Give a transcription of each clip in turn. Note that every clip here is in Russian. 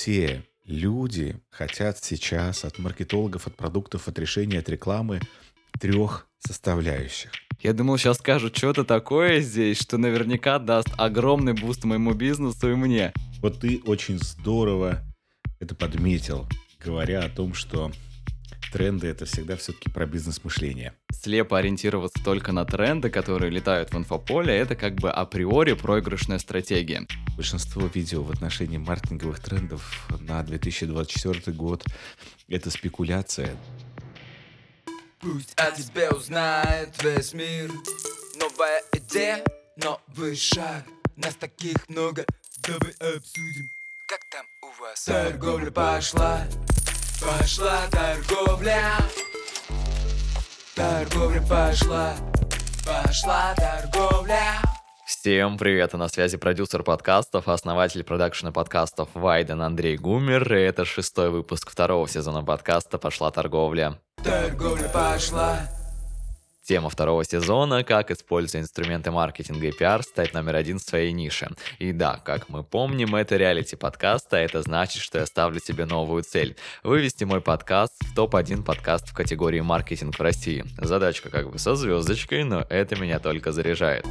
все люди хотят сейчас от маркетологов, от продуктов, от решений, от рекламы трех составляющих. Я думал, сейчас скажут что-то такое здесь, что наверняка даст огромный буст моему бизнесу и мне. Вот ты очень здорово это подметил, говоря о том, что тренды это всегда все-таки про бизнес-мышление. Слепо ориентироваться только на тренды, которые летают в инфополе, это как бы априори проигрышная стратегия. Большинство видео в отношении маркетинговых трендов на 2024 год это спекуляция. Пусть о тебе узнает весь мир Новая идея, новый шаг Нас таких много, давай обсудим Как там у вас? Торговля пошла, пошла торговля. Торговля пошла, пошла торговля. Всем привет, и на связи продюсер подкастов, основатель продакшена подкастов Вайден Андрей Гумер, и это шестой выпуск второго сезона подкаста «Пошла торговля». Торговля пошла, Тема второго сезона – как, используя инструменты маркетинга и пиар, стать номер один в своей нише. И да, как мы помним, это реалити подкаста, это значит, что я ставлю себе новую цель – вывести мой подкаст в топ-1 подкаст в категории маркетинг в России. Задачка как бы со звездочкой, но это меня только заряжает.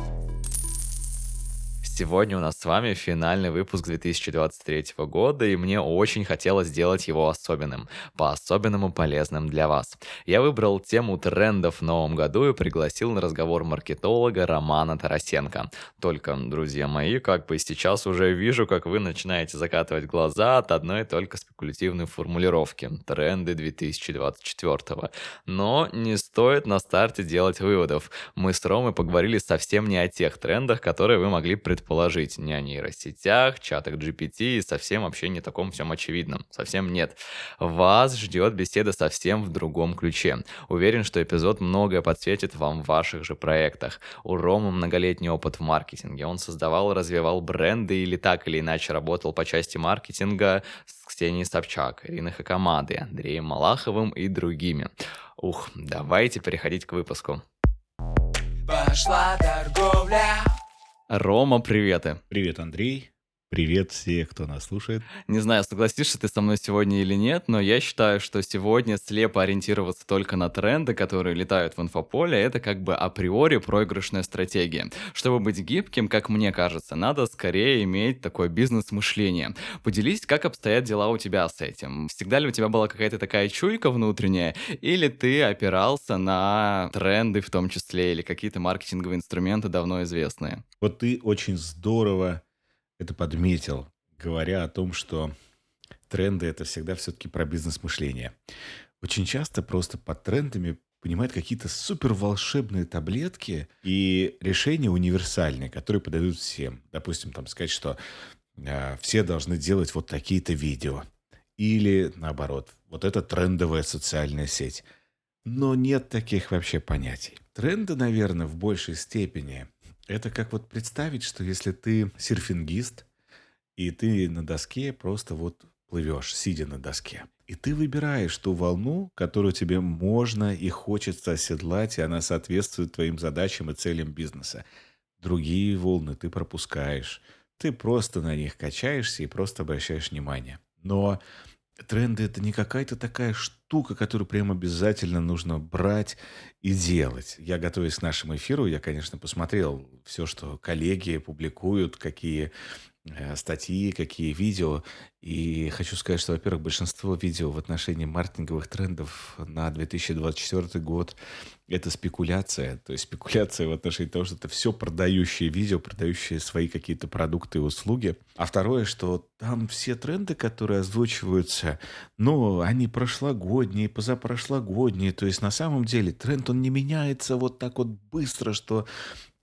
Сегодня у нас с вами финальный выпуск 2023 года, и мне очень хотелось сделать его особенным, по-особенному полезным для вас. Я выбрал тему трендов в новом году и пригласил на разговор маркетолога Романа Тарасенко. Только, друзья мои, как бы сейчас уже вижу, как вы начинаете закатывать глаза от одной только спекулятивной формулировки «Тренды 2024». Но не стоит на старте делать выводов. Мы с Ромой поговорили совсем не о тех трендах, которые вы могли предположить предположить не о нейросетях, чатах GPT и совсем вообще не таком всем очевидном. Совсем нет. Вас ждет беседа совсем в другом ключе. Уверен, что эпизод многое подсветит вам в ваших же проектах. У Ромы многолетний опыт в маркетинге. Он создавал развивал бренды или так или иначе работал по части маркетинга с Ксенией Собчак, Ириной Хакамадой, Андреем Малаховым и другими. Ух, давайте переходить к выпуску. пошла торговля Рома, приветы. Привет, Андрей. Привет все, кто нас слушает. Не знаю, согласишься ты со мной сегодня или нет, но я считаю, что сегодня слепо ориентироваться только на тренды, которые летают в инфополе, это как бы априори проигрышная стратегия. Чтобы быть гибким, как мне кажется, надо скорее иметь такое бизнес-мышление. Поделись, как обстоят дела у тебя с этим. Всегда ли у тебя была какая-то такая чуйка внутренняя, или ты опирался на тренды в том числе, или какие-то маркетинговые инструменты давно известные? Вот ты очень здорово это подметил, говоря о том, что тренды это всегда все-таки про бизнес-мышление. Очень часто просто под трендами понимают какие-то супер волшебные таблетки и решения универсальные, которые подойдут всем. Допустим, там сказать, что э, все должны делать вот такие-то видео. Или наоборот, вот это трендовая социальная сеть. Но нет таких вообще понятий. Тренды, наверное, в большей степени это как вот представить, что если ты серфингист, и ты на доске просто вот плывешь, сидя на доске. И ты выбираешь ту волну, которую тебе можно и хочется оседлать, и она соответствует твоим задачам и целям бизнеса. Другие волны ты пропускаешь. Ты просто на них качаешься и просто обращаешь внимание. Но тренды это не какая-то такая штука, которую прям обязательно нужно брать и делать. Я, готовясь к нашему эфиру, я, конечно, посмотрел все, что коллеги публикуют, какие статьи, какие видео. И хочу сказать, что, во-первых, большинство видео в отношении маркетинговых трендов на 2024 год – это спекуляция. То есть спекуляция в отношении того, что это все продающие видео, продающие свои какие-то продукты и услуги. А второе, что там все тренды, которые озвучиваются, ну, они прошлогодние, позапрошлогодние. То есть на самом деле тренд, он не меняется вот так вот быстро, что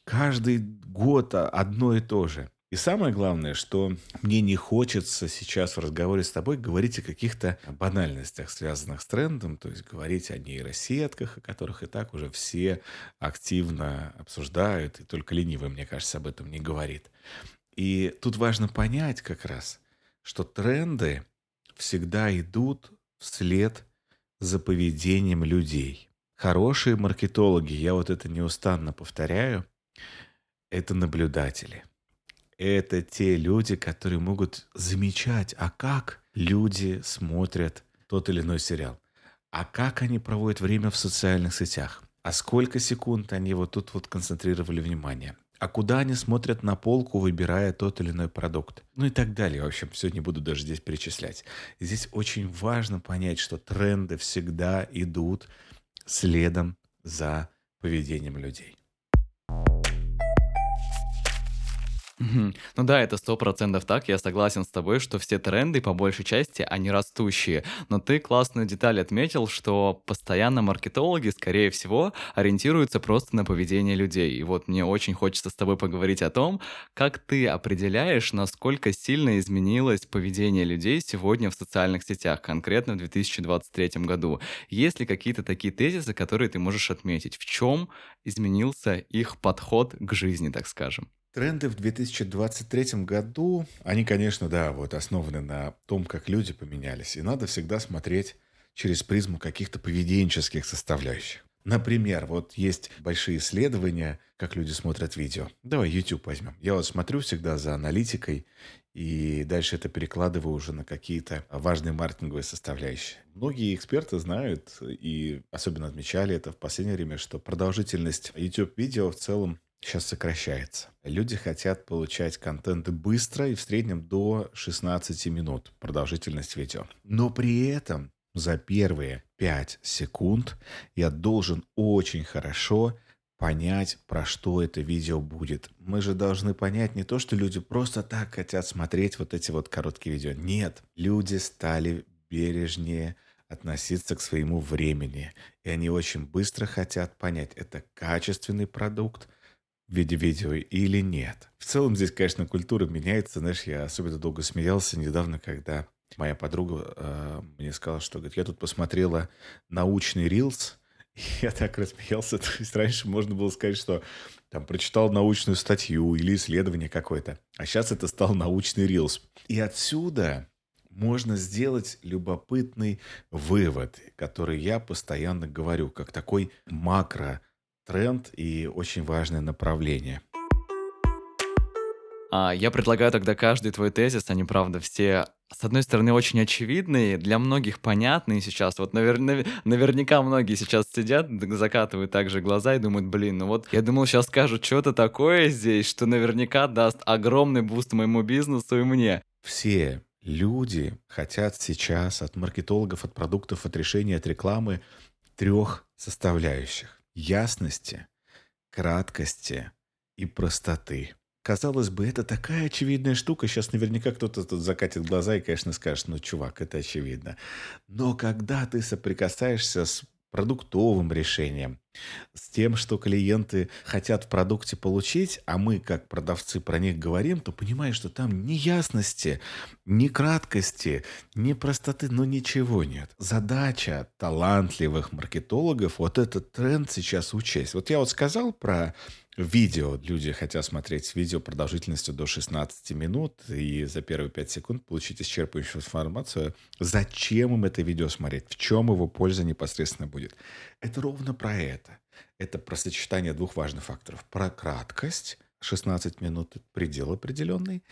каждый год одно и то же. И самое главное, что мне не хочется сейчас в разговоре с тобой говорить о каких-то банальностях, связанных с трендом, то есть говорить о нейросетках, о которых и так уже все активно обсуждают, и только ленивый, мне кажется, об этом не говорит. И тут важно понять как раз, что тренды всегда идут вслед за поведением людей. Хорошие маркетологи, я вот это неустанно повторяю, это наблюдатели – это те люди, которые могут замечать, а как люди смотрят тот или иной сериал. А как они проводят время в социальных сетях? А сколько секунд они вот тут вот концентрировали внимание? А куда они смотрят на полку, выбирая тот или иной продукт? Ну и так далее. В общем, все не буду даже здесь перечислять. Здесь очень важно понять, что тренды всегда идут следом за поведением людей. Ну да, это сто процентов так, я согласен с тобой, что все тренды, по большей части, они растущие. Но ты классную деталь отметил, что постоянно маркетологи, скорее всего, ориентируются просто на поведение людей. И вот мне очень хочется с тобой поговорить о том, как ты определяешь, насколько сильно изменилось поведение людей сегодня в социальных сетях, конкретно в 2023 году. Есть ли какие-то такие тезисы, которые ты можешь отметить? В чем изменился их подход к жизни, так скажем? Тренды в 2023 году, они, конечно, да, вот основаны на том, как люди поменялись. И надо всегда смотреть через призму каких-то поведенческих составляющих. Например, вот есть большие исследования, как люди смотрят видео. Давай YouTube возьмем. Я вот смотрю всегда за аналитикой, и дальше это перекладываю уже на какие-то важные маркетинговые составляющие. Многие эксперты знают и особенно отмечали это в последнее время, что продолжительность YouTube-видео в целом сейчас сокращается. Люди хотят получать контент быстро и в среднем до 16 минут продолжительность видео. Но при этом за первые 5 секунд я должен очень хорошо понять, про что это видео будет. Мы же должны понять не то, что люди просто так хотят смотреть вот эти вот короткие видео. Нет, люди стали бережнее относиться к своему времени. И они очень быстро хотят понять, это качественный продукт, в виде видео или нет. В целом здесь, конечно, культура меняется. Знаешь, я особенно долго смеялся недавно, когда моя подруга э, мне сказала, что говорит, я тут посмотрела научный рилс, я так рассмеялся. То есть раньше можно было сказать, что там прочитал научную статью или исследование какое-то, а сейчас это стал научный рилс. И отсюда можно сделать любопытный вывод, который я постоянно говорю, как такой макро тренд и очень важное направление. А, я предлагаю тогда каждый твой тезис, они, правда, все, с одной стороны, очень очевидные, для многих понятные сейчас. Вот навер... наверняка многие сейчас сидят, закатывают также глаза и думают, блин, ну вот я думал, сейчас скажут что-то такое здесь, что наверняка даст огромный буст моему бизнесу и мне. Все люди хотят сейчас от маркетологов, от продуктов, от решений, от рекламы трех составляющих ясности, краткости и простоты. Казалось бы, это такая очевидная штука. Сейчас наверняка кто-то тут закатит глаза и, конечно, скажет, ну, чувак, это очевидно. Но когда ты соприкасаешься с продуктовым решением, с тем, что клиенты хотят в продукте получить, а мы, как продавцы, про них говорим, то понимаешь, что там ни ясности, ни краткости, ни простоты, ну ничего нет. Задача талантливых маркетологов вот этот тренд сейчас учесть. Вот я вот сказал про видео. Люди хотят смотреть видео продолжительностью до 16 минут и за первые 5 секунд получить исчерпывающую информацию. Зачем им это видео смотреть? В чем его польза непосредственно будет? Это ровно про это. Это про сочетание двух важных факторов. Про краткость, 16 минут – предел определенный,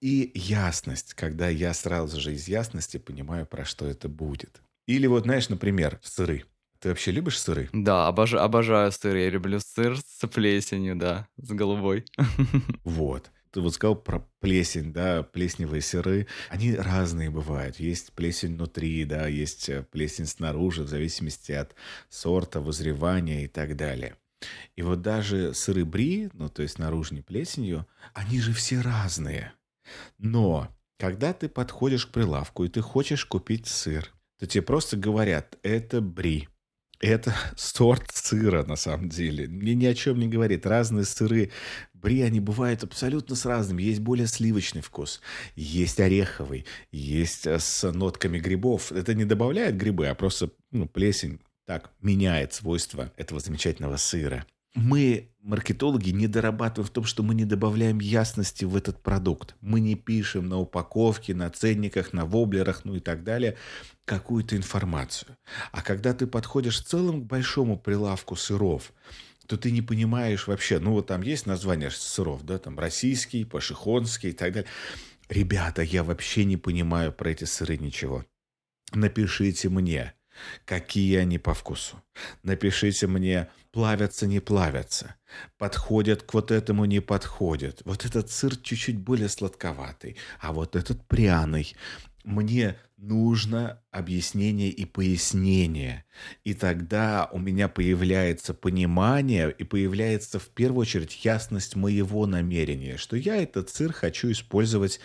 и ясность, когда я сразу же из ясности понимаю, про что это будет. Или вот, знаешь, например, сыры. Ты вообще любишь сыры? Да, обожаю, обожаю сыр. Я люблю сыр с плесенью, да, с голубой. Вот. Ты вот сказал про плесень, да, плесневые сыры. Они разные бывают. Есть плесень внутри, да, есть э, плесень снаружи, в зависимости от сорта, вызревания и так далее. И вот даже сыры бри, ну, то есть наружной плесенью, они же все разные. Но когда ты подходишь к прилавку и ты хочешь купить сыр, то тебе просто говорят, это бри. Это сорт сыра, на самом деле. Мне ни о чем не говорит. Разные сыры бри, они бывают абсолютно с разными. Есть более сливочный вкус, есть ореховый, есть э, с нотками грибов. Это не добавляет грибы, а просто ну, плесень так меняет свойства этого замечательного сыра мы, маркетологи, не дорабатываем в том, что мы не добавляем ясности в этот продукт. Мы не пишем на упаковке, на ценниках, на воблерах, ну и так далее, какую-то информацию. А когда ты подходишь в целом к большому прилавку сыров, то ты не понимаешь вообще, ну вот там есть название сыров, да, там российский, пашихонский и так далее. ребята, я вообще не понимаю про эти сыры ничего. Напишите мне, какие они по вкусу. Напишите мне, плавятся, не плавятся. Подходят к вот этому, не подходят. Вот этот сыр чуть-чуть более сладковатый, а вот этот пряный. Мне нужно объяснение и пояснение. И тогда у меня появляется понимание и появляется в первую очередь ясность моего намерения, что я этот сыр хочу использовать,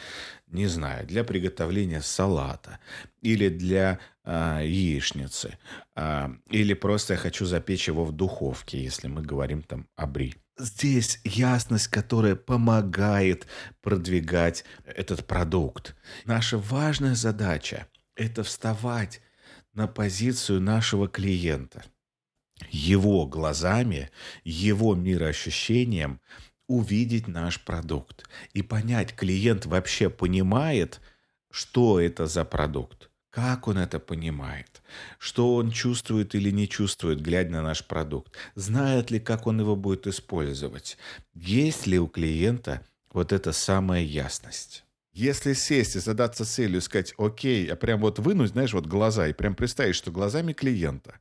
не знаю, для приготовления салата или для а, яичницы, а, или просто я хочу запечь его в духовке, если мы говорим там о бри здесь ясность, которая помогает продвигать этот продукт. Наша важная задача – это вставать на позицию нашего клиента. Его глазами, его мироощущением увидеть наш продукт и понять, клиент вообще понимает, что это за продукт, как он это понимает, что он чувствует или не чувствует, глядя на наш продукт, знает ли, как он его будет использовать, есть ли у клиента вот эта самая ясность. Если сесть и задаться целью, сказать, окей, а прям вот вынуть, знаешь, вот глаза, и прям представить, что глазами клиента.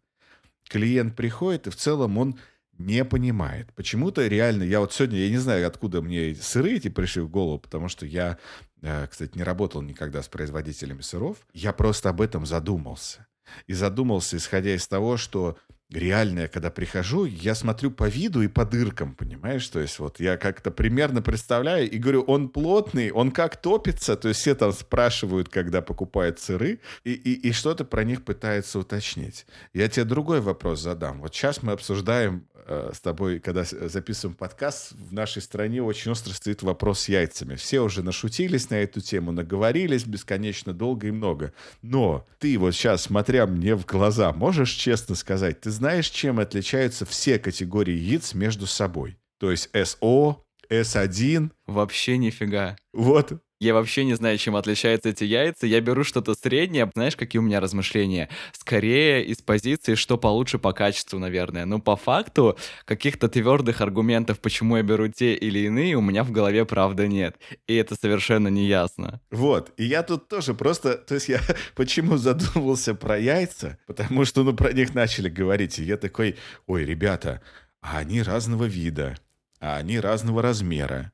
Клиент приходит, и в целом он не понимает. Почему-то реально, я вот сегодня, я не знаю, откуда мне сыры эти пришли в голову, потому что я, э, кстати, не работал никогда с производителями сыров. Я просто об этом задумался. И задумался, исходя из того, что реально, я когда прихожу, я смотрю по виду и по дыркам, понимаешь? То есть вот я как-то примерно представляю и говорю, он плотный, он как топится? То есть все там спрашивают, когда покупают сыры, и, и, и что-то про них пытаются уточнить. Я тебе другой вопрос задам. Вот сейчас мы обсуждаем э, с тобой, когда записываем подкаст, в нашей стране очень остро стоит вопрос с яйцами. Все уже нашутились на эту тему, наговорились бесконечно долго и много. Но ты вот сейчас, смотря мне в глаза, можешь честно сказать, ты знаешь, чем отличаются все категории яиц между собой? То есть СО, S1. Вообще нифига. Вот. Я вообще не знаю, чем отличаются эти яйца. Я беру что-то среднее. Знаешь, какие у меня размышления? Скорее из позиции, что получше по качеству, наверное. Но по факту каких-то твердых аргументов, почему я беру те или иные, у меня в голове правда нет. И это совершенно не ясно. Вот. И я тут тоже просто... То есть я почему задумывался про яйца? Потому что, ну, про них начали говорить. И я такой, ой, ребята, а они разного вида, а они разного размера,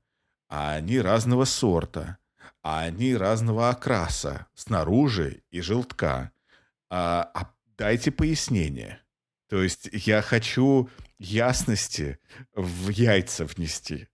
а они разного сорта а они разного окраса, снаружи и желтка. А, а дайте пояснение. То есть я хочу ясности в яйца внести.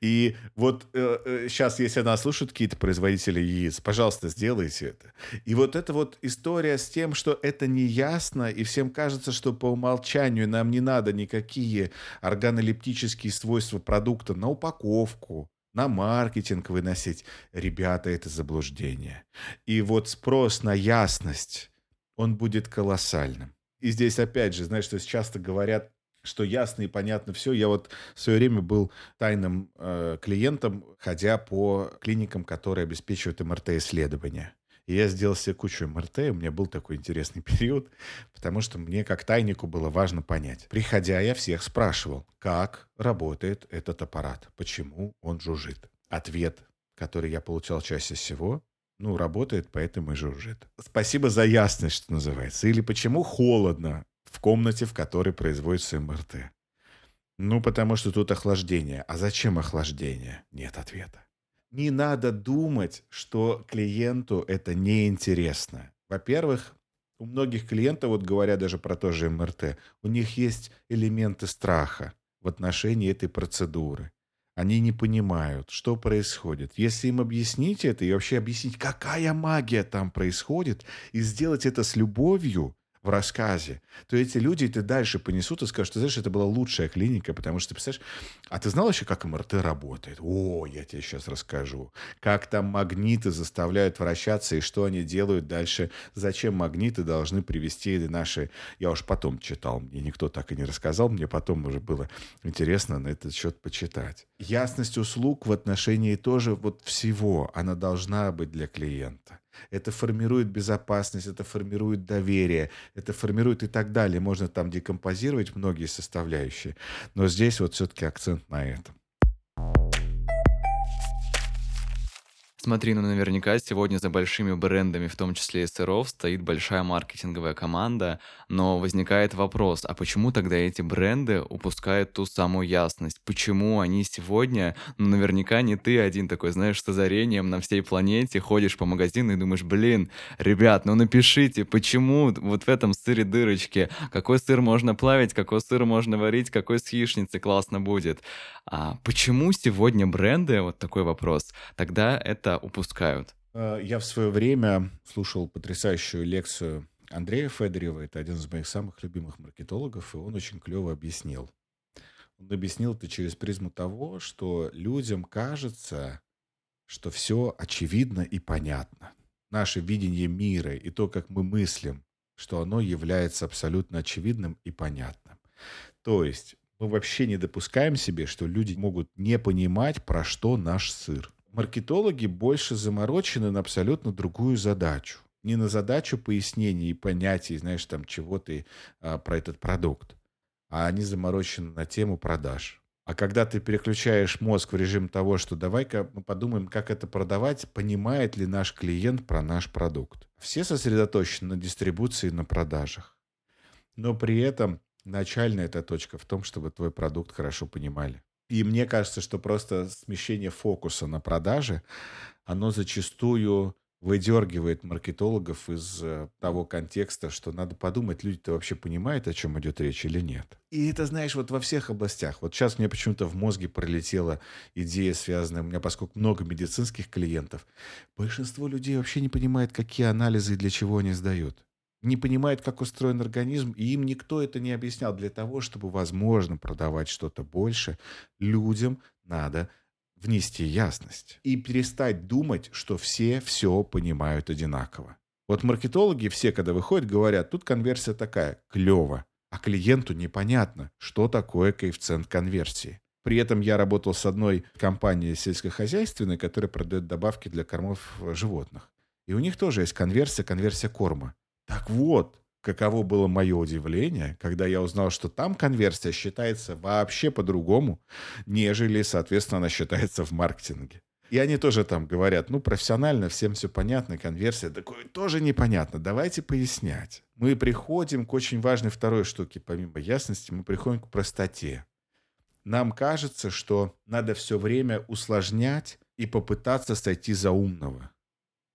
И вот э, э, сейчас, если нас слушают какие-то производители яиц, пожалуйста, сделайте это. И вот эта вот история с тем, что это не ясно, и всем кажется, что по умолчанию нам не надо никакие органолептические свойства продукта на упаковку, на маркетинг выносить. Ребята, это заблуждение. И вот спрос на ясность, он будет колоссальным. И здесь опять же, знаешь, что часто говорят, что ясно и понятно все. Я вот в свое время был тайным э, клиентом, ходя по клиникам, которые обеспечивают МРТ-исследования. И я сделал себе кучу МРТ, у меня был такой интересный период, потому что мне как тайнику было важно понять. Приходя, я всех спрашивал, как работает этот аппарат, почему он жужжит. Ответ, который я получал чаще всего, ну, работает, поэтому и жужжит. Спасибо за ясность, что называется. Или почему холодно в комнате, в которой производится МРТ. Ну, потому что тут охлаждение. А зачем охлаждение? Нет ответа не надо думать, что клиенту это неинтересно. Во-первых, у многих клиентов, вот говоря даже про то же МРТ, у них есть элементы страха в отношении этой процедуры. Они не понимают, что происходит. Если им объяснить это и вообще объяснить, какая магия там происходит, и сделать это с любовью, в рассказе, то эти люди это дальше понесут и скажут, ты знаешь, это была лучшая клиника, потому что, ты представляешь, а ты знал еще, как МРТ работает? О, я тебе сейчас расскажу. Как там магниты заставляют вращаться и что они делают дальше, зачем магниты должны привести наши... Я уж потом читал, мне никто так и не рассказал, мне потом уже было интересно на этот счет почитать. Ясность услуг в отношении тоже вот всего, она должна быть для клиента. Это формирует безопасность, это формирует доверие, это формирует и так далее. Можно там декомпозировать многие составляющие. Но здесь вот все-таки акцент на этом. Смотри, ну наверняка сегодня за большими брендами, в том числе и сыров, стоит большая маркетинговая команда, но возникает вопрос, а почему тогда эти бренды упускают ту самую ясность? Почему они сегодня, ну наверняка не ты один такой, знаешь, с озарением на всей планете, ходишь по магазину и думаешь, блин, ребят, ну напишите, почему вот в этом сыре дырочки, какой сыр можно плавить, какой сыр можно варить, какой с яичницей классно будет. А почему сегодня бренды, вот такой вопрос, тогда это упускают? Э, я в свое время слушал потрясающую лекцию Андрея Федорева, это один из моих самых любимых маркетологов, и он очень клево объяснил. Он объяснил это через призму того, что людям кажется, что все очевидно и понятно. Наше видение мира и то, как мы мыслим, что оно является абсолютно очевидным и понятным. То есть мы вообще не допускаем себе, что люди могут не понимать, про что наш сыр. Маркетологи больше заморочены на абсолютно другую задачу. Не на задачу пояснений и понятий, знаешь, там, чего ты а, про этот продукт, а они заморочены на тему продаж. А когда ты переключаешь мозг в режим того, что давай-ка мы подумаем, как это продавать, понимает ли наш клиент про наш продукт. Все сосредоточены на дистрибуции, на продажах. Но при этом начальная эта точка в том, чтобы твой продукт хорошо понимали. И мне кажется, что просто смещение фокуса на продаже, оно зачастую выдергивает маркетологов из э, того контекста, что надо подумать, люди-то вообще понимают, о чем идет речь или нет. И это, знаешь, вот во всех областях. Вот сейчас мне почему-то в мозге пролетела идея, связанная, у меня поскольку много медицинских клиентов, большинство людей вообще не понимает, какие анализы и для чего они сдают не понимают, как устроен организм, и им никто это не объяснял. Для того, чтобы возможно продавать что-то больше, людям надо внести ясность и перестать думать, что все все понимают одинаково. Вот маркетологи все, когда выходят, говорят, тут конверсия такая, клево, а клиенту непонятно, что такое коэффициент конверсии. При этом я работал с одной компанией сельскохозяйственной, которая продает добавки для кормов животных. И у них тоже есть конверсия, конверсия корма. Так вот, каково было мое удивление, когда я узнал, что там конверсия считается вообще по-другому, нежели, соответственно, она считается в маркетинге. И они тоже там говорят, ну, профессионально всем все понятно, конверсия такое тоже непонятно, давайте пояснять. Мы приходим к очень важной второй штуке, помимо ясности, мы приходим к простоте. Нам кажется, что надо все время усложнять и попытаться сойти за умного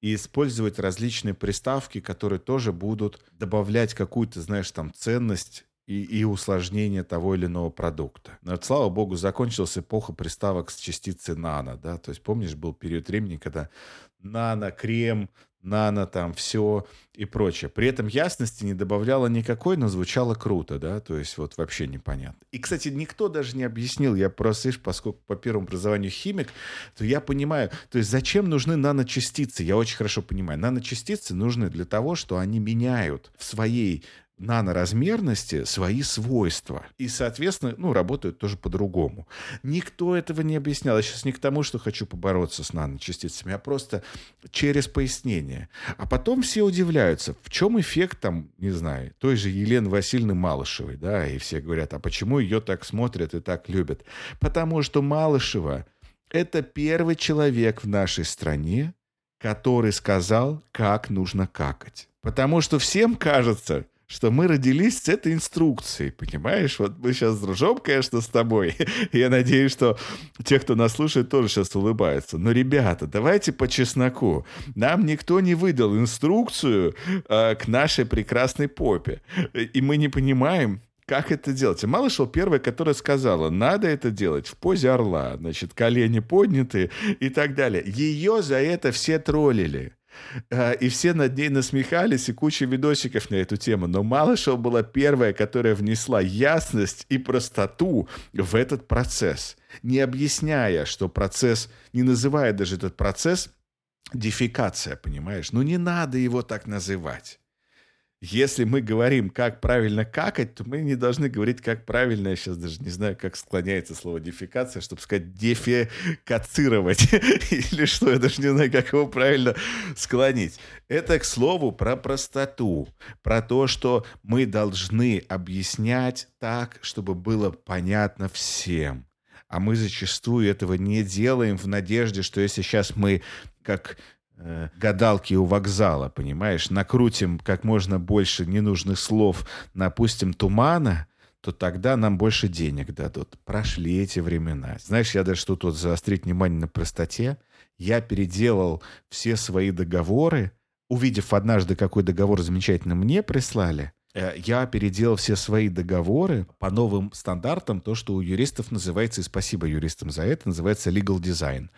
и использовать различные приставки, которые тоже будут добавлять какую-то, знаешь, там ценность и, и усложнение того или иного продукта. Но, слава богу, закончилась эпоха приставок с частицей нано, да, то есть помнишь, был период времени, когда нано, крем, нано, там все и прочее. При этом ясности не добавляла никакой, но звучало круто, да, то есть вот вообще непонятно. И, кстати, никто даже не объяснил, я просто, видишь, поскольку по первому образованию химик, то я понимаю, то есть зачем нужны наночастицы, я очень хорошо понимаю. Наночастицы нужны для того, что они меняют в своей наноразмерности свои свойства. И, соответственно, ну, работают тоже по-другому. Никто этого не объяснял. Я сейчас не к тому, что хочу побороться с наночастицами, а просто через пояснение. А потом все удивляются, в чем эффект там, не знаю, той же Елены Васильевны Малышевой, да, и все говорят, а почему ее так смотрят и так любят? Потому что Малышева – это первый человек в нашей стране, который сказал, как нужно какать. Потому что всем кажется, что мы родились с этой инструкцией, понимаешь? Вот мы сейчас дружим, конечно, с тобой. Я надеюсь, что те, кто нас слушает, тоже сейчас улыбаются. Но, ребята, давайте по чесноку. Нам никто не выдал инструкцию э, к нашей прекрасной попе. И мы не понимаем, как это делать? И Малышева первая, которая сказала, надо это делать в позе орла, значит, колени подняты и так далее. Ее за это все троллили. А, и все над ней насмехались, и куча видосиков на эту тему. Но Малышева была первая, которая внесла ясность и простоту в этот процесс, не объясняя, что процесс, не называя даже этот процесс дефекация, понимаешь? Ну не надо его так называть. Если мы говорим, как правильно какать, то мы не должны говорить, как правильно, я сейчас даже не знаю, как склоняется слово дефекация, чтобы сказать дефекацировать или что, я даже не знаю, как его правильно склонить. Это, к слову, про простоту, про то, что мы должны объяснять так, чтобы было понятно всем А мы зачастую этого не делаем в надежде, что если сейчас мы как э, гадалки у вокзала, понимаешь, накрутим как можно больше ненужных слов, напустим тумана, то тогда нам больше денег дадут. Прошли эти времена. Знаешь, я даже тут вот заострить внимание на простоте. Я переделал все свои договоры, увидев однажды, какой договор замечательно мне прислали, я переделал все свои договоры по новым стандартам, то, что у юристов называется, и спасибо юристам за это, называется legal design.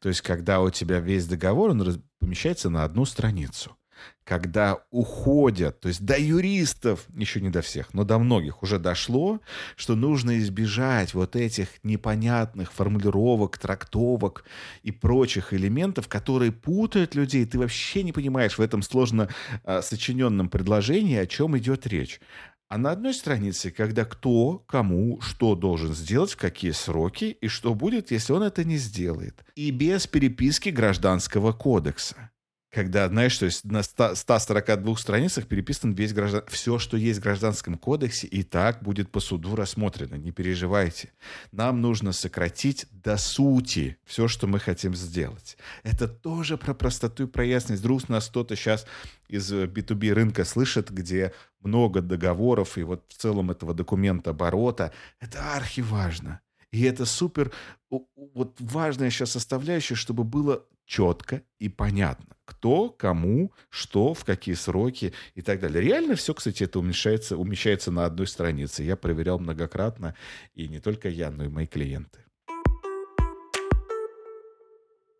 То есть, когда у тебя весь договор, он помещается на одну страницу когда уходят, то есть до юристов, еще не до всех, но до многих уже дошло, что нужно избежать вот этих непонятных формулировок, трактовок и прочих элементов, которые путают людей. Ты вообще не понимаешь в этом сложно э, сочиненном предложении, о чем идет речь. А на одной странице, когда кто, кому, что должен сделать, в какие сроки и что будет, если он это не сделает. И без переписки гражданского кодекса когда, знаешь, то есть на 100, 142 страницах переписан весь граждан... Все, что есть в Гражданском кодексе, и так будет по суду рассмотрено. Не переживайте. Нам нужно сократить до сути все, что мы хотим сделать. Это тоже про простоту и про ясность. Нас кто-то сейчас из B2B рынка слышит, где много договоров, и вот в целом этого документа оборота. Это архиважно. И это супер вот важная сейчас составляющая, чтобы было четко и понятно, кто, кому, что, в какие сроки и так далее. Реально все, кстати, это умещается, умещается на одной странице. Я проверял многократно, и не только я, но и мои клиенты.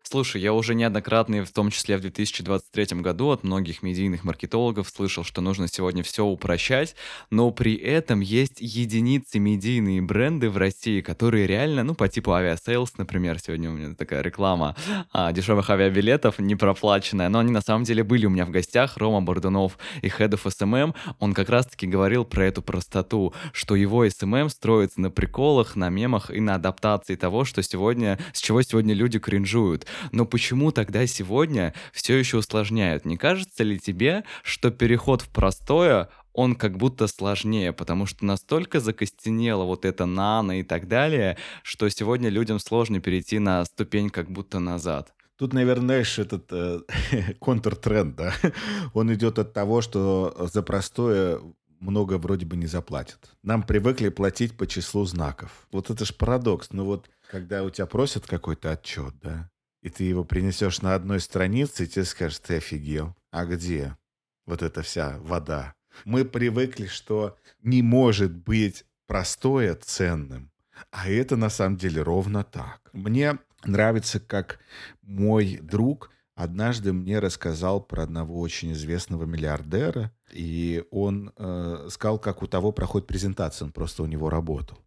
Слушай, я уже неоднократно, в том числе в 2023 году, от многих медийных маркетологов слышал, что нужно сегодня все упрощать, но при этом есть единицы медийные бренды в России, которые реально, ну, по типу Aviasales, например, сегодня у меня такая реклама а, дешевых авиабилетов, не проплаченная, но они на самом деле были у меня в гостях, Рома Бордунов и Head of SMM, он как раз-таки говорил про эту простоту, что его SMM строится на приколах, на мемах и на адаптации того, что сегодня, с чего сегодня люди кринжуют. Но почему тогда сегодня все еще усложняют? Не кажется ли тебе, что переход в простое, он как будто сложнее, потому что настолько закостенело вот это нано и так далее, что сегодня людям сложно перейти на ступень как будто назад. Тут, наверное, знаешь, этот э, контртренд, да, он идет от того, что за простое много вроде бы не заплатят. Нам привыкли платить по числу знаков. Вот это ж парадокс. Ну вот, когда у тебя просят какой-то отчет, да, и ты его принесешь на одной странице, и тебе скажут, ты офигел. А где вот эта вся вода? Мы привыкли, что не может быть простое ценным. А это на самом деле ровно так. Мне нравится, как мой друг однажды мне рассказал про одного очень известного миллиардера, и он э, сказал, как у того проходит презентация, он просто у него работал.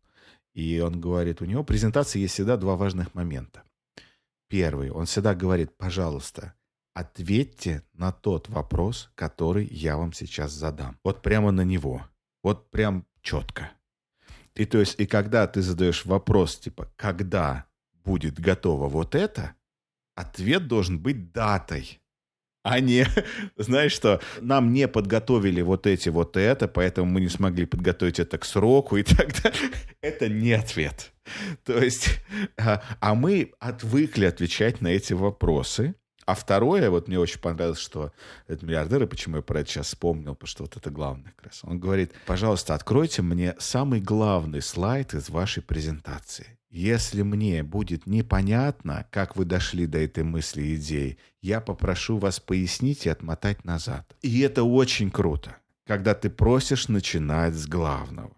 И он говорит, у него презентации есть всегда два важных момента. Первый, он всегда говорит, пожалуйста, ответьте на тот вопрос, который я вам сейчас задам. Вот прямо на него. Вот прям четко. И то есть, и когда ты задаешь вопрос, типа, когда будет готово вот это, ответ должен быть датой. А не, знаешь что, нам не подготовили вот эти вот это, поэтому мы не смогли подготовить это к сроку и так далее. Это не ответ. То есть, а, а мы отвыкли отвечать на эти вопросы. А второе, вот мне очень понравилось, что этот миллиардер, и почему я про это сейчас вспомнил, потому что вот это главное как раз. Он говорит, пожалуйста, откройте мне самый главный слайд из вашей презентации. Если мне будет непонятно, как вы дошли до этой мысли и идеи, я попрошу вас пояснить и отмотать назад. И это очень круто, когда ты просишь начинать с главного.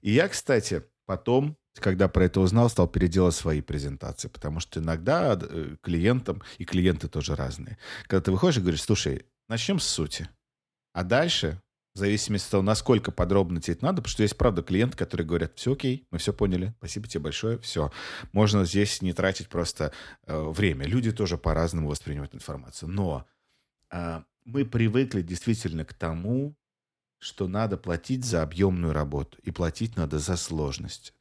И я, кстати, потом когда про это узнал, стал переделать свои презентации, потому что иногда э, клиентам, и клиенты тоже разные, когда ты выходишь и говоришь, слушай, начнем с сути, а дальше, в зависимости от того, насколько подробно тебе это надо, потому что есть, правда, клиенты, которые говорят, все окей, мы все поняли, спасибо тебе большое, все. Можно здесь не тратить просто э, время. Люди тоже по-разному воспринимают информацию. Но э, мы привыкли действительно к тому, что надо платить за объемную работу, и платить надо за сложность.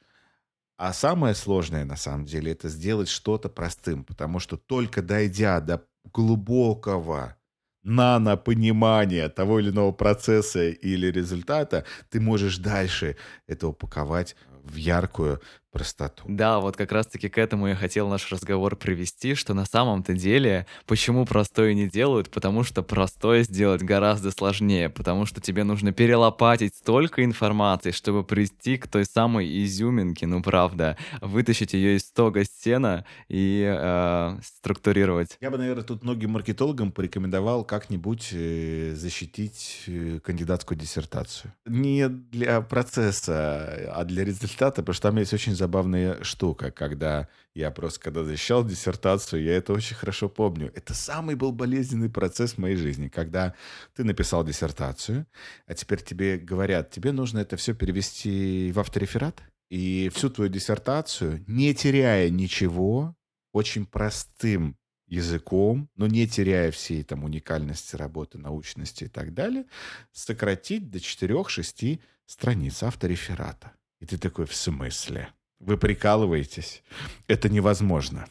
А самое сложное, на самом деле, это сделать что-то простым, потому что только дойдя до глубокого нано-понимания того или иного процесса или результата, ты можешь дальше это упаковать в яркую, простоту. Да, вот как раз-таки к этому я хотел наш разговор привести, что на самом-то деле, почему простое не делают, потому что простое сделать гораздо сложнее, потому что тебе нужно перелопатить столько информации, чтобы прийти к той самой изюминке, ну правда, вытащить ее из стога сена и э, структурировать. Я бы, наверное, тут многим маркетологам порекомендовал как-нибудь э, защитить э, кандидатскую диссертацию. Не для процесса, а для результата, потому что там есть очень забавная штука, когда я просто, когда защищал диссертацию, я это очень хорошо помню. Это самый был болезненный процесс в моей жизни, когда ты написал диссертацию, а теперь тебе говорят, тебе нужно это все перевести в автореферат, и всю твою диссертацию, не теряя ничего, очень простым языком, но не теряя всей там уникальности работы, научности и так далее, сократить до 4-6 страниц автореферата. И ты такой, в смысле? Вы прикалываетесь? Это невозможно.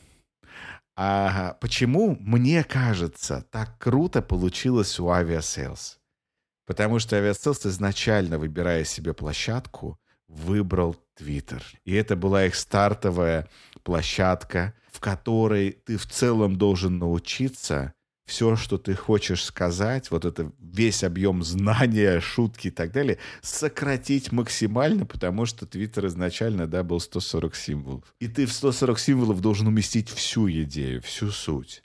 А почему, мне кажется, так круто получилось у Aviasales? Потому что Aviasales изначально, выбирая себе площадку, выбрал Twitter. И это была их стартовая площадка, в которой ты в целом должен научиться все, что ты хочешь сказать, вот это весь объем знания, шутки и так далее, сократить максимально, потому что Твиттер изначально, да, был 140 символов. И ты в 140 символов должен уместить всю идею, всю суть.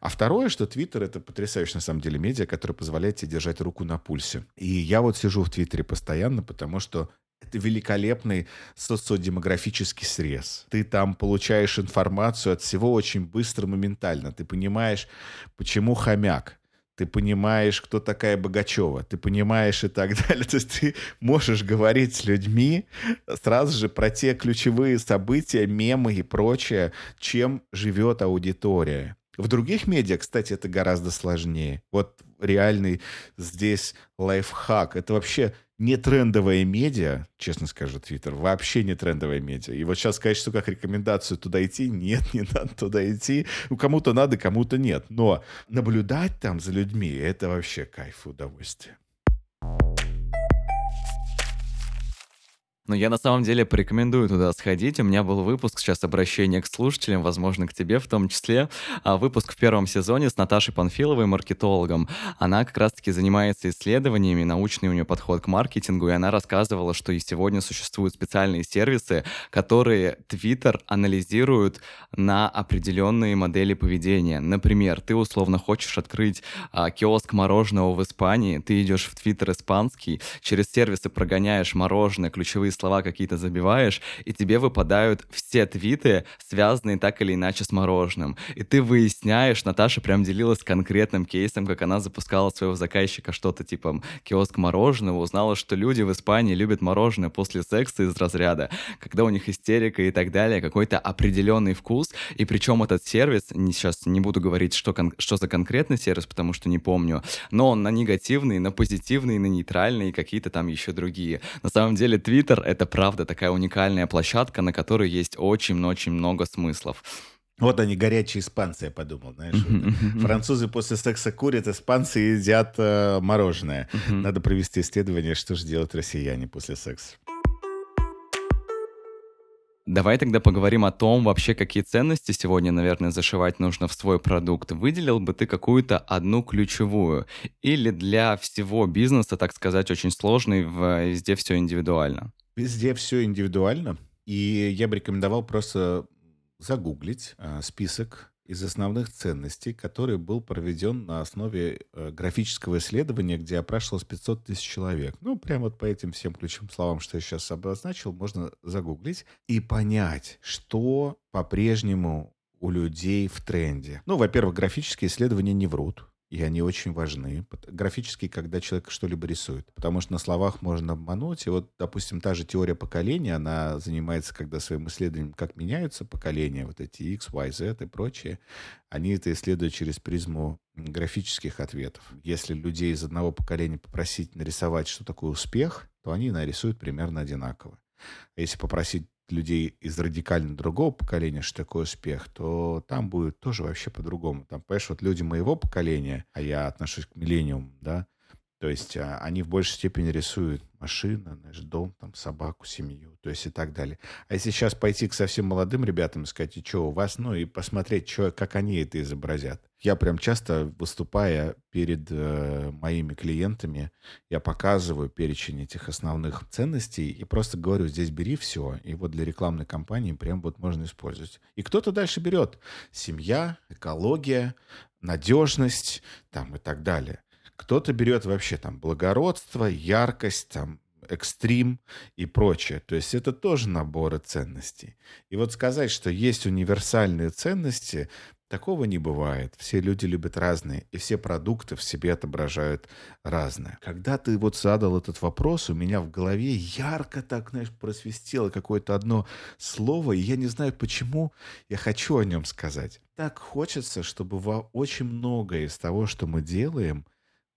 А второе, что Твиттер — это потрясающий, на самом деле, медиа, который позволяет тебе держать руку на пульсе. И я вот сижу в Твиттере постоянно, потому что это великолепный социодемографический срез. Ты там получаешь информацию от всего очень быстро, моментально. Ты понимаешь, почему хомяк. Ты понимаешь, кто такая Богачева. Ты понимаешь и так далее. То есть ты можешь говорить с людьми сразу же про те ключевые события, мемы и прочее, чем живет аудитория. В других медиа, кстати, это гораздо сложнее. Вот реальный здесь лайфхак. Это вообще не трендовая медиа, честно скажу, Твиттер, вообще не трендовая медиа. И вот сейчас сказать, что как рекомендацию туда идти, нет, не надо туда идти. Ну, кому-то надо, кому-то нет. Но наблюдать там за людьми, это вообще кайф и удовольствие. Но я на самом деле порекомендую туда сходить. У меня был выпуск, сейчас обращение к слушателям, возможно, к тебе в том числе. А, выпуск в первом сезоне с Наташей Панфиловой, маркетологом. Она как раз-таки занимается исследованиями, научный у нее подход к маркетингу, и она рассказывала, что и сегодня существуют специальные сервисы, которые Twitter анализируют на определенные модели поведения. Например, ты условно хочешь открыть а, киоск мороженого в Испании, ты идешь в Twitter испанский, через сервисы прогоняешь мороженое, ключевые слова какие-то забиваешь, и тебе выпадают все твиты, связанные так или иначе с мороженым. И ты выясняешь, Наташа прям делилась конкретным кейсом, как она запускала своего заказчика что-то типа киоск мороженого, узнала, что люди в Испании любят мороженое после секса из разряда, когда у них истерика и так далее, какой-то определенный вкус, и причем этот сервис, не, сейчас не буду говорить, что, кон- что за конкретный сервис, потому что не помню, но он на негативный, на позитивный, на нейтральный и какие-то там еще другие. На самом деле Twitter это правда такая уникальная площадка, на которой есть очень-очень много смыслов. Вот они, горячие испанцы, я подумал, знаешь. Французы после секса курят, испанцы едят э, мороженое. Надо провести исследование, что же делают россияне после секса. Давай тогда поговорим о том, вообще какие ценности сегодня, наверное, зашивать нужно в свой продукт. Выделил бы ты какую-то одну ключевую? Или для всего бизнеса, так сказать, очень сложный, везде все индивидуально? Везде все индивидуально. И я бы рекомендовал просто загуглить э, список из основных ценностей, который был проведен на основе э, графического исследования, где опрашивалось 500 тысяч человек. Ну, прямо вот по этим всем ключевым словам, что я сейчас обозначил, можно загуглить и понять, что по-прежнему у людей в тренде. Ну, во-первых, графические исследования не врут и они очень важны. Графически, когда человек что-либо рисует. Потому что на словах можно обмануть. И вот, допустим, та же теория поколения, она занимается, когда своим исследованием, как меняются поколения, вот эти X, Y, Z и прочее, они это исследуют через призму графических ответов. Если людей из одного поколения попросить нарисовать, что такое успех, то они нарисуют примерно одинаково. А если попросить людей из радикально другого поколения, что такое успех, то там будет тоже вообще по-другому. Там, понимаешь, вот люди моего поколения, а я отношусь к миллениуму, да, То есть а, они в большей степени рисуют машину, знаешь, дом, там, собаку, семью, то есть и так далее. А если сейчас пойти к совсем молодым ребятам и сказать, и что у вас, ну и посмотреть, что, как они это изобразят. Я прям часто, выступая перед э, моими клиентами, я показываю перечень этих основных ценностей и просто говорю, здесь бери все, и вот для рекламной кампании прям вот можно использовать. И кто-то дальше берет. Семья, экология, надежность там и так далее. Кто-то берет вообще там благородство, яркость, там экстрим и прочее. То есть это тоже наборы ценностей. И вот сказать, что есть универсальные ценности, такого не бывает. Все люди любят разные, и все продукты в себе отображают разное. Когда ты вот задал этот вопрос, у меня в голове ярко так, знаешь, просвистело какое-то одно слово, и я не знаю, почему я хочу о нем сказать. Так хочется, чтобы во очень многое из того, что мы делаем,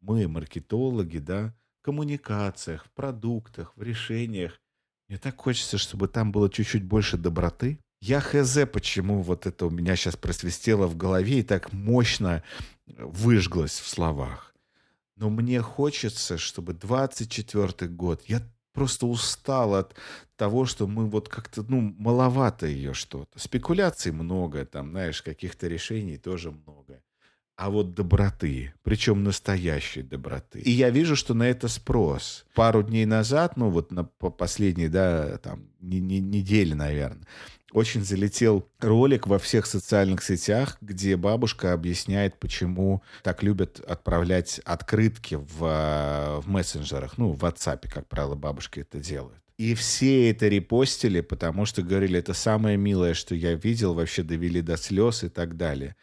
мы, маркетологи, да, в коммуникациях, в продуктах, в решениях. Мне так хочется, чтобы там было чуть-чуть больше доброты. Я хз, почему вот это у меня сейчас просвистело в голове и так мощно выжглось в словах. Но мне хочется, чтобы 24 год, я просто устал от того, что мы вот как-то, ну, маловато ее что-то. Спекуляций много, там, знаешь, каких-то решений тоже много а вот доброты, причем настоящей доброты. И я вижу, что на это спрос. Пару дней назад, ну вот на последней, да, там, не, не, недели, наверное, очень залетел ролик во всех социальных сетях, где бабушка объясняет, почему так любят отправлять открытки в, в мессенджерах, ну, в WhatsApp, как правило, бабушки это делают. И все это репостили, потому что говорили, это самое милое, что я видел, вообще довели до слез и так далее.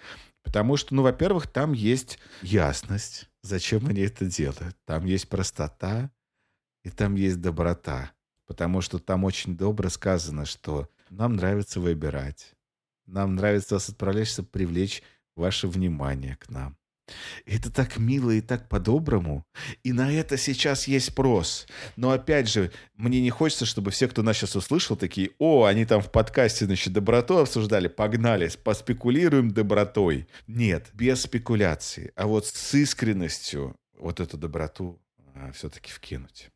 Потому что, ну, во-первых, там есть ясность, зачем они это делают. Там есть простота, и там есть доброта. Потому что там очень добро сказано, что нам нравится выбирать. Нам нравится вас отправлять, чтобы привлечь ваше внимание к нам. Это так мило и так по-доброму. И на это сейчас есть спрос. Но опять же, мне не хочется, чтобы все, кто нас сейчас услышал, такие, о, они там в подкасте, значит, доброту обсуждали, погнали, поспекулируем добротой. Нет, без спекуляции. А вот с искренностью вот эту доброту а, все-таки вкинуть.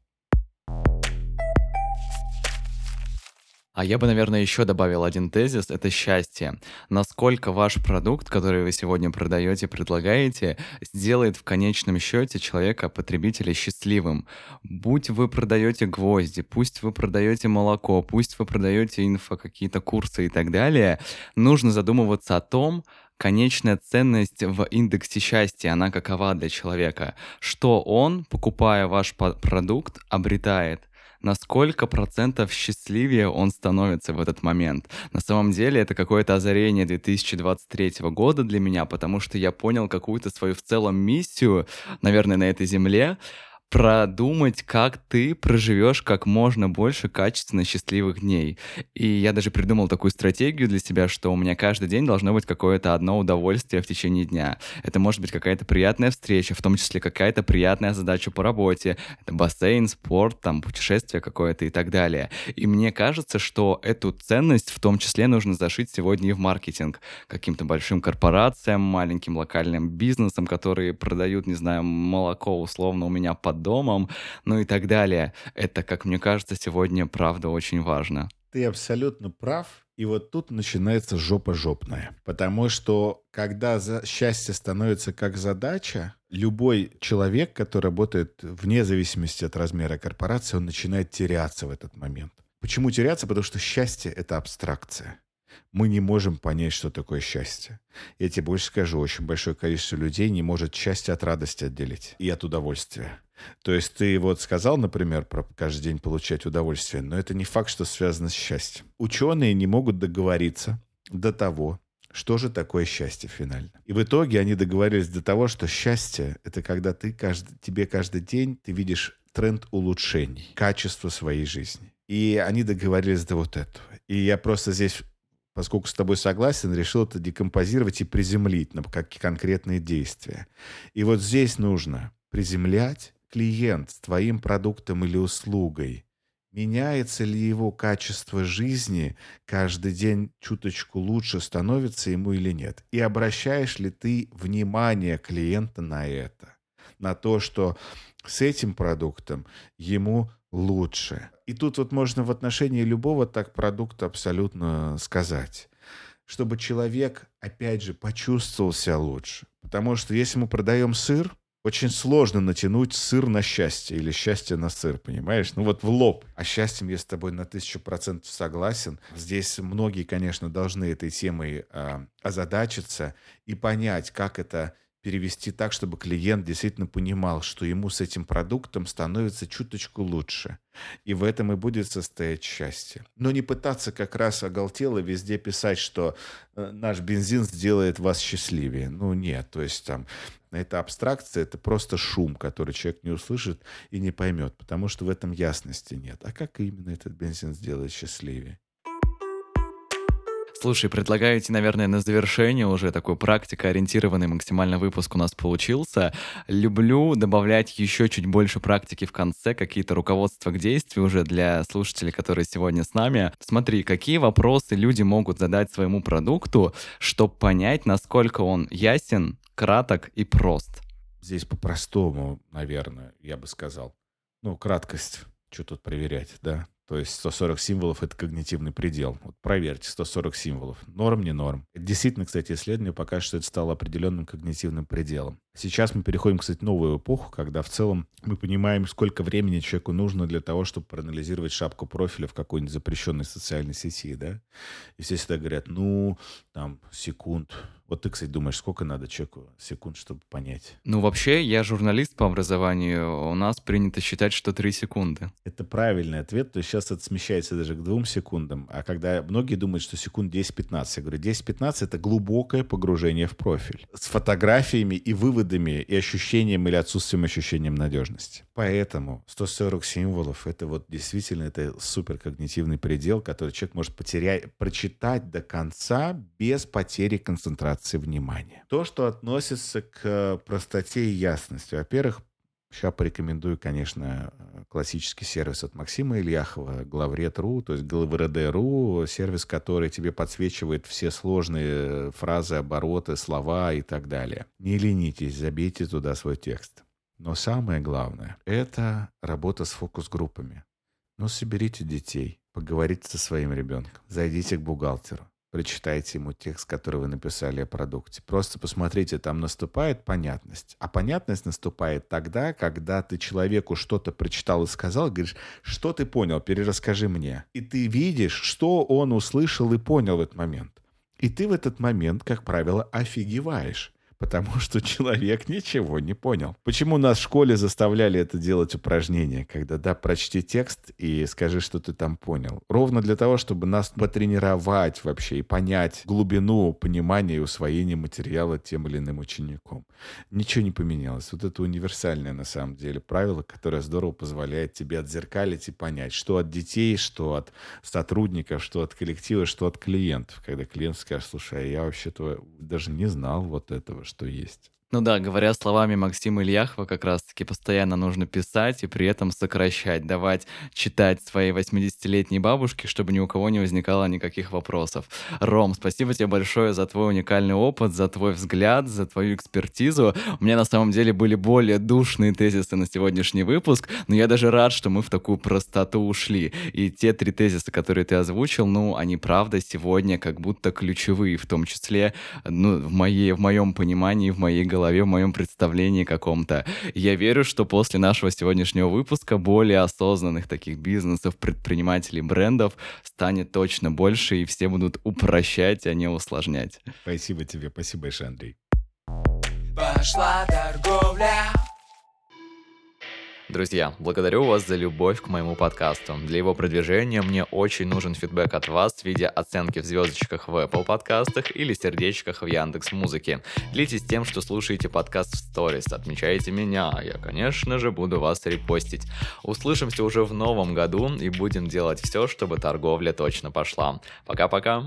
А я бы, наверное, еще добавил один тезис — это счастье. Насколько ваш продукт, который вы сегодня продаете, предлагаете, сделает в конечном счете человека, потребителя, счастливым. Будь вы продаете гвозди, пусть вы продаете молоко, пусть вы продаете инфо, какие-то курсы и так далее, нужно задумываться о том, конечная ценность в индексе счастья, она какова для человека. Что он, покупая ваш продукт, обретает насколько процентов счастливее он становится в этот момент. На самом деле это какое-то озарение 2023 года для меня, потому что я понял какую-то свою в целом миссию, наверное, на этой земле, продумать, как ты проживешь как можно больше качественно счастливых дней. И я даже придумал такую стратегию для себя, что у меня каждый день должно быть какое-то одно удовольствие в течение дня. Это может быть какая-то приятная встреча, в том числе какая-то приятная задача по работе. Это бассейн, спорт, там, путешествие какое-то и так далее. И мне кажется, что эту ценность в том числе нужно зашить сегодня и в маркетинг. Каким-то большим корпорациям, маленьким локальным бизнесам, которые продают, не знаю, молоко условно у меня под домом, ну и так далее. Это, как мне кажется, сегодня правда очень важно. Ты абсолютно прав. И вот тут начинается жопа жопная. Потому что когда за счастье становится как задача, любой человек, который работает вне зависимости от размера корпорации, он начинает теряться в этот момент. Почему теряться? Потому что счастье — это абстракция мы не можем понять, что такое счастье. Я тебе больше скажу, очень большое количество людей не может счастье от радости отделить и от удовольствия. То есть ты вот сказал, например, про каждый день получать удовольствие, но это не факт, что связано с счастьем. Ученые не могут договориться до того, что же такое счастье финально. И в итоге они договорились до того, что счастье — это когда ты каждый, тебе каждый день ты видишь тренд улучшений, качества своей жизни. И они договорились до вот этого. И я просто здесь поскольку с тобой согласен, решил это декомпозировать и приземлить на какие конкретные действия. И вот здесь нужно приземлять клиент с твоим продуктом или услугой. Меняется ли его качество жизни, каждый день чуточку лучше становится ему или нет? И обращаешь ли ты внимание клиента на это? на то, что с этим продуктом ему лучше. И тут вот можно в отношении любого так продукта абсолютно сказать чтобы человек, опять же, почувствовал себя лучше. Потому что если мы продаем сыр, очень сложно натянуть сыр на счастье или счастье на сыр, понимаешь? Ну вот в лоб. А счастьем я с тобой на тысячу процентов согласен. Здесь многие, конечно, должны этой темой э, озадачиться и понять, как это перевести так, чтобы клиент действительно понимал, что ему с этим продуктом становится чуточку лучше. И в этом и будет состоять счастье. Но не пытаться как раз оголтело везде писать, что э, наш бензин сделает вас счастливее. Ну нет, то есть там это абстракция, это просто шум, который человек не услышит и не поймет, потому что в этом ясности нет. А как именно этот бензин сделает счастливее? Слушай, предлагаете, наверное, на завершение уже такой практикоориентированный максимально выпуск у нас получился. Люблю добавлять еще чуть больше практики в конце, какие-то руководства к действию уже для слушателей, которые сегодня с нами. Смотри, какие вопросы люди могут задать своему продукту, чтобы понять, насколько он ясен, краток и прост. Здесь по-простому, наверное, я бы сказал. Ну, краткость, что тут проверять, да? То есть 140 символов — это когнитивный предел. Вот проверьте, 140 символов. Норм, не норм. Действительно, кстати, исследование покажет, что это стало определенным когнитивным пределом. Сейчас мы переходим, кстати, в новую эпоху, когда в целом мы понимаем, сколько времени человеку нужно для того, чтобы проанализировать шапку профиля в какой-нибудь запрещенной социальной сети, да? И все всегда говорят, ну, там, секунд, вот ты, кстати, думаешь, сколько надо человеку секунд, чтобы понять? Ну, вообще, я журналист по образованию. У нас принято считать, что 3 секунды. Это правильный ответ. То есть сейчас это смещается даже к двум секундам. А когда многие думают, что секунд 10-15, я говорю, 10-15 — это глубокое погружение в профиль. С фотографиями и выводами, и ощущением или отсутствием ощущением надежности. Поэтому 140 символов — это вот действительно это суперкогнитивный предел, который человек может потерять, прочитать до конца без потери концентрации внимания. То, что относится к простоте и ясности. Во-первых, Сейчас порекомендую, конечно, классический сервис от Максима Ильяхова, главред.ру, то есть главред.ру, сервис, который тебе подсвечивает все сложные фразы, обороты, слова и так далее. Не ленитесь, забейте туда свой текст. Но самое главное — это работа с фокус-группами. Ну, соберите детей, поговорите со своим ребенком, зайдите к бухгалтеру, прочитайте ему текст, который вы написали о продукте. Просто посмотрите, там наступает понятность. А понятность наступает тогда, когда ты человеку что-то прочитал и сказал, говоришь, что ты понял, перерасскажи мне. И ты видишь, что он услышал и понял в этот момент. И ты в этот момент, как правило, офигеваешь потому что человек ничего не понял. Почему нас в школе заставляли это делать упражнение, когда, да, прочти текст и скажи, что ты там понял. Ровно для того, чтобы нас потренировать вообще и понять глубину понимания и усвоения материала тем или иным учеником. Ничего не поменялось. Вот это универсальное на самом деле правило, которое здорово позволяет тебе отзеркалить и понять, что от детей, что от сотрудников, что от коллектива, что от клиентов. Когда клиент скажет, слушай, а я вообще-то даже не знал вот этого, что есть. Ну да, говоря словами Максима Ильяхова, как раз-таки постоянно нужно писать и при этом сокращать, давать читать своей 80-летней бабушке, чтобы ни у кого не возникало никаких вопросов. Ром, спасибо тебе большое за твой уникальный опыт, за твой взгляд, за твою экспертизу. У меня на самом деле были более душные тезисы на сегодняшний выпуск, но я даже рад, что мы в такую простоту ушли. И те три тезиса, которые ты озвучил, ну, они правда сегодня как будто ключевые, в том числе, ну, в, моей, в моем понимании, в моей голове голове, в моем представлении каком-то. Я верю, что после нашего сегодняшнего выпуска более осознанных таких бизнесов, предпринимателей, брендов станет точно больше, и все будут упрощать, а не усложнять. Спасибо тебе, спасибо большое, Андрей. Пошла торговля. Друзья, благодарю вас за любовь к моему подкасту. Для его продвижения мне очень нужен фидбэк от вас в виде оценки в звездочках в Apple подкастах или сердечках в Яндекс Музыке. Делитесь тем, что слушаете подкаст в сторис, отмечайте меня, а я, конечно же, буду вас репостить. Услышимся уже в новом году и будем делать все, чтобы торговля точно пошла. Пока-пока.